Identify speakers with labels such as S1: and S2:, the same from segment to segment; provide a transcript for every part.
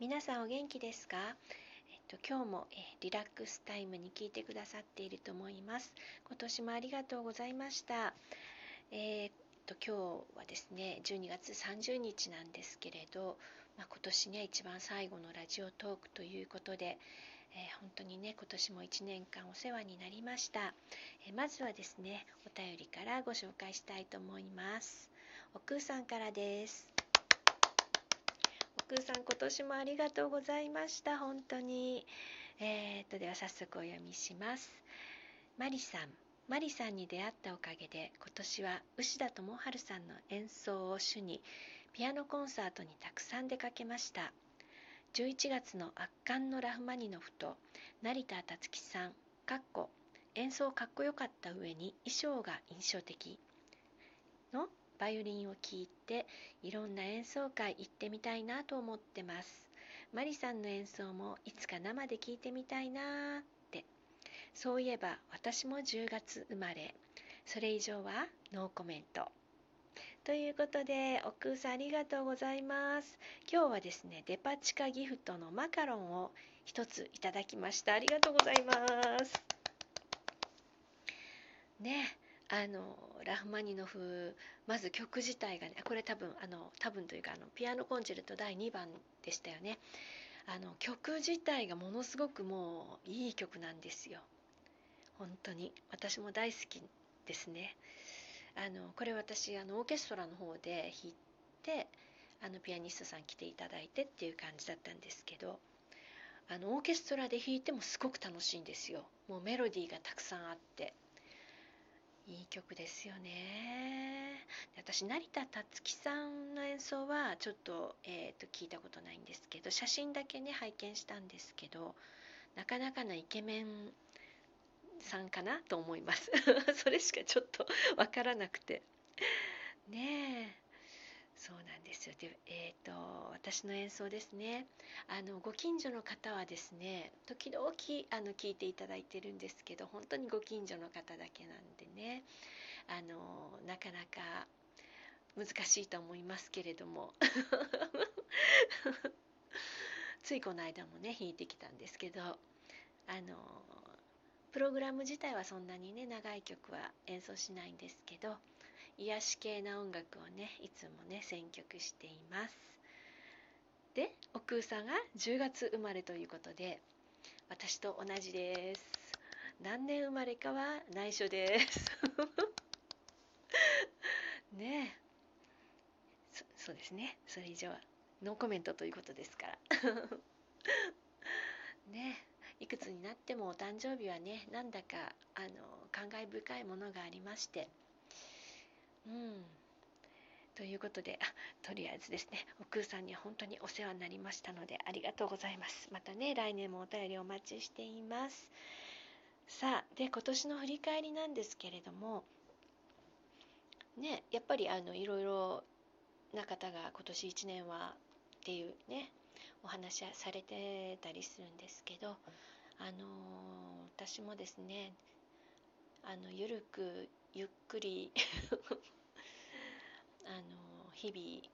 S1: 皆さんお元気ですか、えっと、今日も、えリラックスタイムに聞いてくださっていると思います。今年もありがとうございました、えー、っと今日はですね12月30日なんですけれど、まあ、今年ね一番最後のラジオトークということで、えー、本当にね今年も1年間お世話になりました、えー、まずはですねお便りからご紹介したいと思います。おくさんからです。くうさん今年もありがとうございました。本当に。えー、っとでは早速お読みします。マリさん。マリさんに出会ったおかげで今年は牛田智春さんの演奏を主にピアノコンサートにたくさん出かけました。11月の圧巻のラフマニノフと成田達樹さんかっこ演奏かっこよかった上に衣装が印象的。のバイオリンを聴いていろんな演奏会行ってみたいなと思ってますマリさんの演奏もいつか生で聴いてみたいなってそういえば私も10月生まれそれ以上はノーコメントということで、奥くうさんありがとうございます。今日はですね、デパ地下ギフトのマカロンを一ついただきました。ありがとうございます。ね、あのラフマニノフまず曲自体がねこれ多分あの多分というかあのピアノコンチェルト第2番でしたよね。あの曲自体がものすごくもういい曲なんですよ。本当に。私も大好きですね。あのこれ私あのオーケストラの方で弾いてあのピアニストさん来ていただいてっていう感じだったんですけどあのオーケストラで弾いてもすごく楽しいんですよ。もうメロディーがたくさんあって。いい曲ですよね。私成田達樹さんの演奏はちょっと,、えーと聞いたことないんですけど写真だけね拝見したんですけどなかなかなイケメンさんかなと思います。それしかちょっとわからなくて。ねえ。そうなんですよ。でえっ、ー、と私の演奏ですね。あのご近所の方はですね時々あの聞いていただいてるんですけど本当にご近所の方だけなんでねあのなかなか難しいと思いますけれども。ついこの間もね弾いてきたんですけどあのプログラム自体はそんなにね長い曲は演奏しないんですけど癒し系な音楽をねいつもね選曲しています。で奥さんが10月生まれということで私と同じです。何年生まれかは内緒です。ねえ。そうですね。それ以上はノーコメントということですから。ねいくつになってもお誕生日はねなんだかあの感慨深いものがありまして。うん。ということであとりあえずですねお空さんには本当にお世話になりましたのでありがとうございます。またね来年もお便りお待ちしています。さあで今年の振り返りなんですけれどもねやっぱりあのいろいろな方が今年1年はっていうねお話はされてたりするんですけどあの私もですねあのゆるくゆっくり。あの日々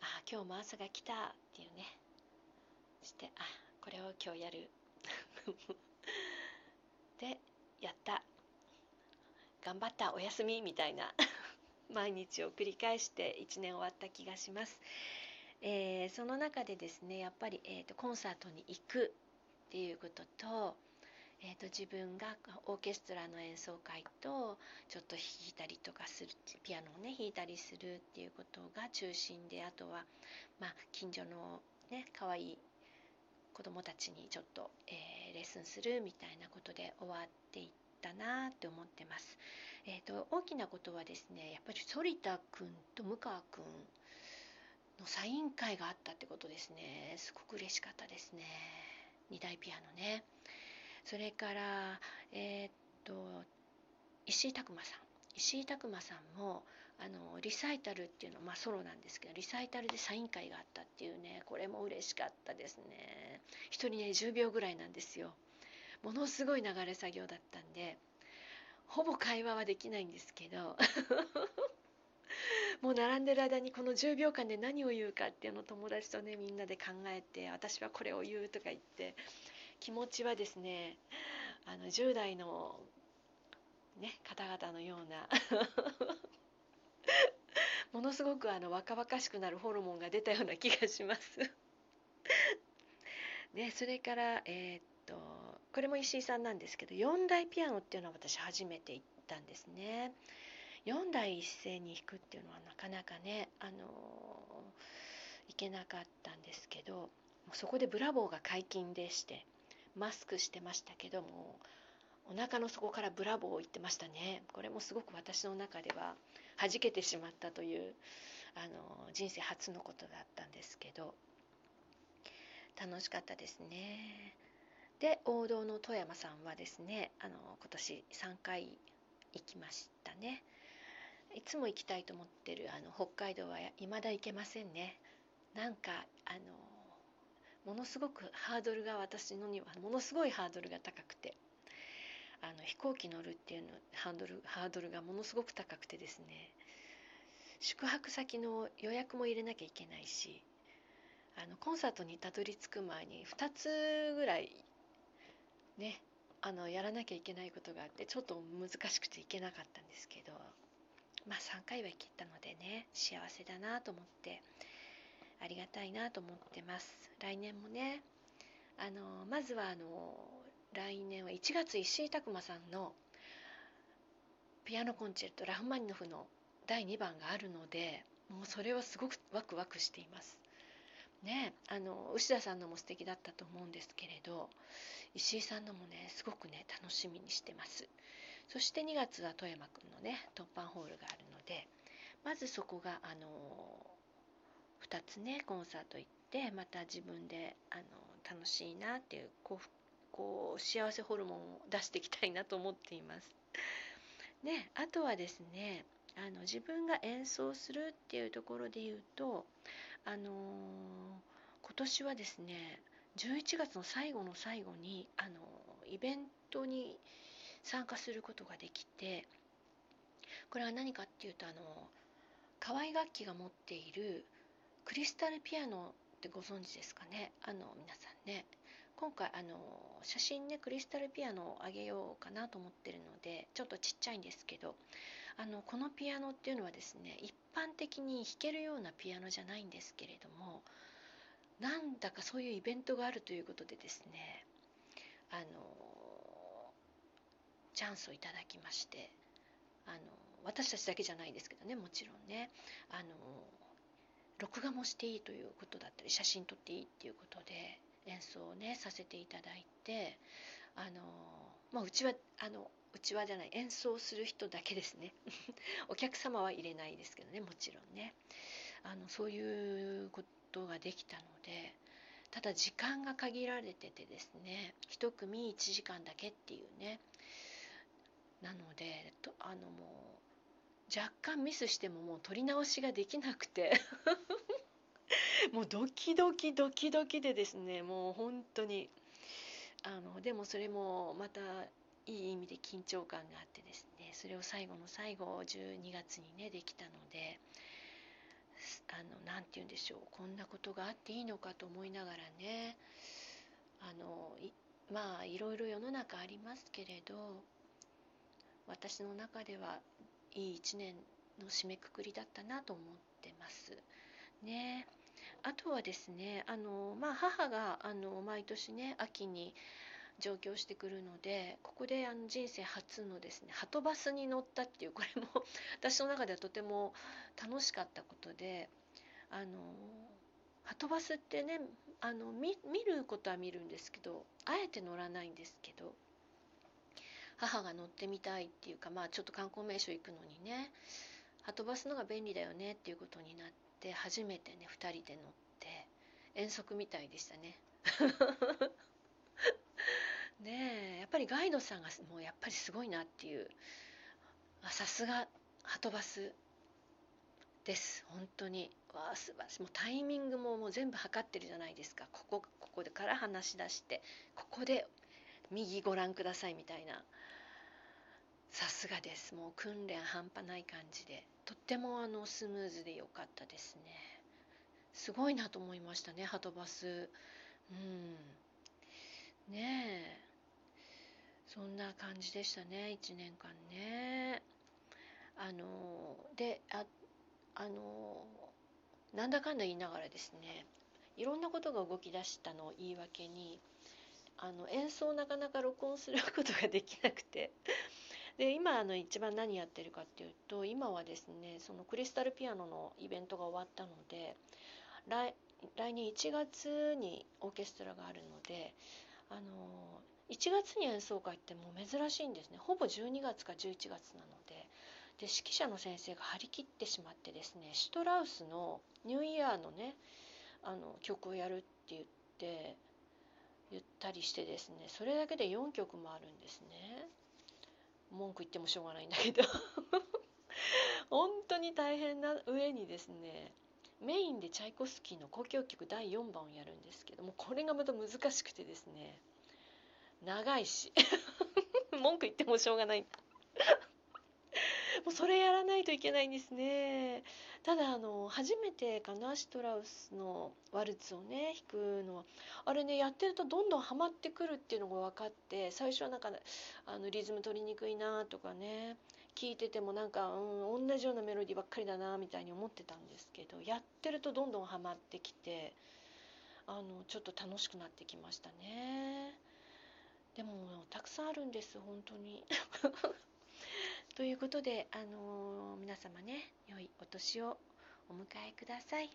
S1: あ今日も朝が来たっていうね。してあこれを今日やる。でやった。頑張ったお休みみたいな。毎日を繰り返して1年終わった気がします、えー、その中でですねやっぱり、えーとコンサートに行くっていうことと,、えーと、自分がオーケストラの演奏会とちょっと弾いたりとかするピアノをね弾いたりするっていうことが中心であとは、まあ、近所のね可愛い子どもたちにちょっと、えー、レッスンするみたいなことで終わっていったなって思ってます。えーと、大きなことはですねやっぱり反田君と向川君のサイン会があったってことですねすごく嬉しかったですね。2台ピアノねそれからえー、っと石井拓磨さん。石井拓磨さんもあのリサイタルっていうのまあソロなんですけどリサイタルでサイン会があったっていうねこれも嬉しかったですね。一人ね10秒ぐらいなんですよ。ものすごい流れ作業だったんでほぼ会話はできないんですけど もう並んでる間にこの10秒間で何を言うかっていうのを友達とねみんなで考えて私はこれを言うとか言って気持ちはですねあの10代の、ね、方々のような ものすごくあの若々しくなるホルモンが出たような気がします ね、それから、えー、っとこれも石井さんなんですけど4台ピアノっていうのは私初めて行ったんですね。4台一斉に弾くっていうのはなかなかね、あのいけなかったんですけどそこでブラボーが解禁でしてマスクしてましたけどもお腹の底からブラボーを言ってましたね。これもすごく私の中では弾けてしまったというあの人生初のことだったんですけど。楽しかったですね。で王道の富山さんはですねあの今年3回行きましたね。いつも行きたいと思ってるあの北海道は未だ行けませんね。なんかあのものすごくハードルが私のにはものすごいハードルが高くてあの飛行機乗るっていうのハードルハードルがものすごく高くてですね宿泊先の予約も入れなきゃいけないしあのコンサートにたどり着く前に2つぐらいねあのやらなきゃいけないことがあってちょっと難しくていけなかったんですけどまあ3回は行けたのでね幸せだなと思ってありがたいなと思ってます。来年もね。あのまずはあの来年は1月石井拓磨さんのピアノコンチェルトラフマニノフの第2番があるのでもうそれはすごくワクワクしています。ねあの牛田さんのも素敵だったと思うんですけれど石井さんのもねすごくね楽しみにしてます。そして2月は富山くんのね突破ホールがあるのでまずそこがあの2つねコンサート行ってまた自分であの楽しいなっていうこうこう幸せホルモンを出していきたいなと思っています。ね、あとはですねあの自分が演奏するっていうところで言うとあのー、今年はですね11月の最後の最後に、あのー、イベントに参加することができてこれは何かっていうとあの河合楽器が持っているクリスタルピアノってご存知ですかね？あの皆さんね。今回あの写真ねクリスタルピアノをあげようかなと思ってるのでちょっとちっちゃいんですけどあのこのピアノっていうのはですね一般的に弾けるようなピアノじゃないんですけれどもなんだかそういうイベントがあるということでですねあのチャンスをいただきましてあの私たちだけじゃないですけどねもちろんね。あの録画もしていいということだったり写真撮っていいっていうことで演奏をねさせていただいてあの、まあ、うちはあのうちはじゃない演奏する人だけですね。お客様は入れないですけどねもちろんね。あのそういうことができたのでただ時間が限られててですね1組1時間だけっていうね。なのであのもう若干ミスしてももう撮り直しができなくて。もうドキドキドキドキでですね。もう本当に。あのでもそれもまたいい意味で緊張感があってですね。それを最後の最後12月にねできたので。あの何て言うんでしょう。こんなことがあっていいのかと思いながらね。あのまあいろいろ世の中ありますけれど私の中ではいい一年の締めくくりだったなと思ってます。ね。あとはですねあの、まあ、母があの毎年ね秋に上京してくるのでここであの人生初のですねはとバスに乗ったっていうこれも 私の中ではとても楽しかったことであのはとバスってねあの見ることは見るんですけどあえて乗らないんですけど母が乗ってみたいっていうかまあちょっと観光名所行くのにねはとバスのが便利だよねっていうことになって初めてね2人で乗って遠足みたいでしたね。ねえやっぱりガイドさんがもうやっぱりすごいなっていうさすがはとバスです。本当に。わあ素晴らしい。もうタイミングももう全部測ってるじゃないですか。ここここでから話し出してここで右ご覧くださいみたいな。さすがです。もう訓練半端ない感じで。とってもあのスムーズで良かったですね。すごいなと思いましたねハトバス。うん。ねえ。そんな感じでしたね1年間ね。あのでああのなんだかんだ言いながらですねいろんなことが動き出したのを言い訳にあの演奏をなかなか録音することができなくて。で今あの一番何やってるかっていうと今はですねそのクリスタルピアノのイベントが終わったので来来年1月にオーケストラがあるのであの1月に演奏会ってもう珍しいんですね。ほぼ12月か11月なのでで指揮者の先生が張り切ってしまってですねシュトラウスのニューイヤーのねあの曲をやるって言って言ったりしてですねそれだけで4曲もあるんですね。文句言ってもしょうがないんだけど。本当に大変な上にですねメインでチャイコフスキーの交響曲第4番をやるんですけどもこれがまた難しくてですね長いし。文句言ってもしょうがない。もうそれやらないといけないんですね。ただあの初めてかなシュトラウスのワルツをね弾くのは。あれねやってるとどんどんはまってくるっていうのが分かって最初はなんかあのリズム取りにくいなとかね聞いててもなんか、うん、同じようなメロディーばっかりだなみたいに思ってたんですけどやってるとどんどんはまってきてあのちょっと楽しくなってきましたね。でもたくさんあるんです本当に。ということで、あのー、皆様ね良いお年をお迎えください。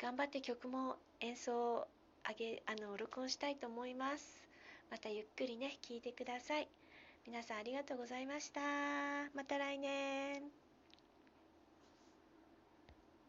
S1: 頑張って曲も演奏あげあの録音したいと思います。またゆっくりね聴いてください。皆さんありがとうございました。また来年。